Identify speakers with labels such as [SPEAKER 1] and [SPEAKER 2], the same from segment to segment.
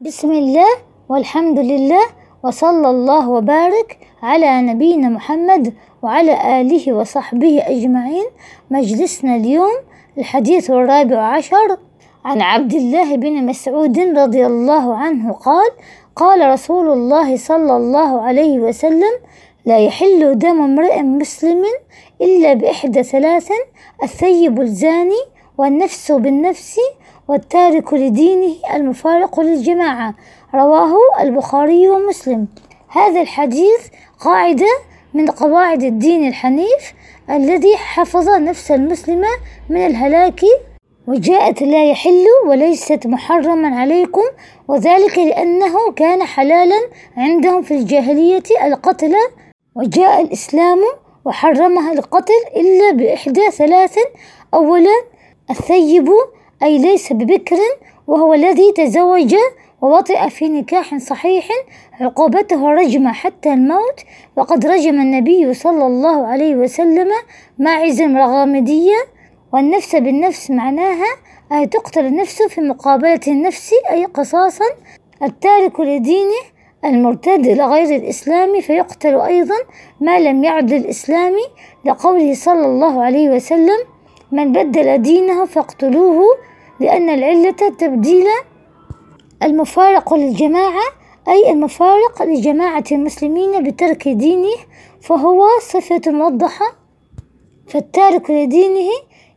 [SPEAKER 1] بسم الله والحمد لله وصلى الله وبارك على نبينا محمد وعلى آله وصحبه أجمعين. مجلسنا اليوم الحديث الرابع عشر عن عبد الله بن مسعود رضي الله عنه قال قال رسول الله صلى الله عليه وسلم لا يحل دم امرئ مسلم إلا بإحدى ثلاث الثيب الزاني والنفس بالنفس والتارك لدينه المفارق للجماعة. رواه البخاري ومسلم. هذا الحديث قاعدة من قواعد الدين الحنيف الذي حفظ نفس المسلمة من الهلاك وجاءت لا يحل وليست محرما عليكم وذلك لأنه كان حلالا عندهم في الجاهلية القتل وجاء الإسلام وحرمها القتل إلا بإحدى ثلاث أولا الثيب أي ليس ببكر وهو الذي تزوج ووطئ في نكاح صحيح عقوبته رجم حتى الموت وقد رجم النبي صلى الله عليه وسلم ماعز رغامدية والنفس بالنفس معناها أي تقتل النفس في مقابلة النفس أي قصاصا التارك لدينه المرتد إلى غير الإسلام فيقتل أيضا ما لم يعد للإسلام لقوله صلى الله عليه وسلم من بدل دينه فاقتلوه لأن العلة تبديل المفارق للجماعة أي المفارق لجماعة المسلمين بترك دينه فهو صفة موضحة. فالتارك لدينه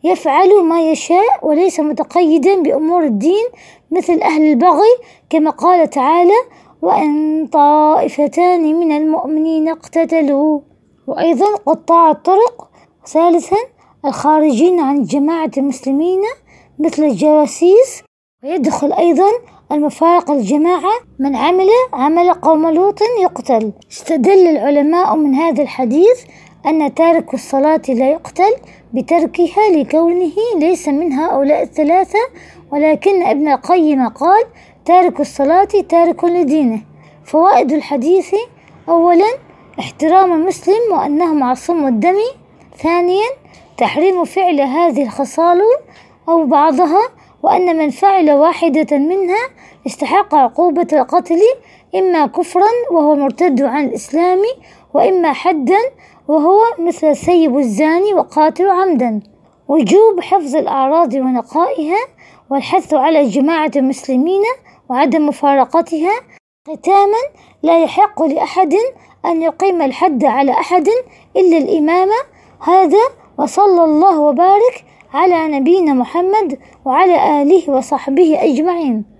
[SPEAKER 1] يفعل ما يشاء وليس متقيدا بأمور الدين مثل أهل البغي كما قال تعالى وإن طائفتان من المؤمنين اقتتلوا وأيضا قطاع الطرق. ثالثا الخارجين عن جماعة المسلمين مثل الجواسيس ويدخل أيضا المفارق الجماعة من عمل عمل قوم لوط يقتل. استدل العلماء من هذا الحديث أن تارك الصلاة لا يقتل بتركها لكونه ليس من هؤلاء الثلاثة. ولكن ابن القيم قال تارك الصلاة تارك لدينه فوائد الحديث أولا احترام المسلم وأنه معصوم الدم. ثانيا تحريم فعل هذه الخصال أو بعضها وأن من فعل واحدة منها استحق عقوبة القتل إما كفرا وهو مرتد عن الإسلام وإما حدا وهو مثل السيب الزاني وقاتل عمدا. وجوب حفظ الأعراض ونقائها والحث على جماعة المسلمين وعدم مفارقتها ختاما لا يحق لأحد أن يقيم الحد على أحد إلا الإمام. هذا وصلى الله وبارك على نبينا محمد وعلى آله وصحبه أجمعين.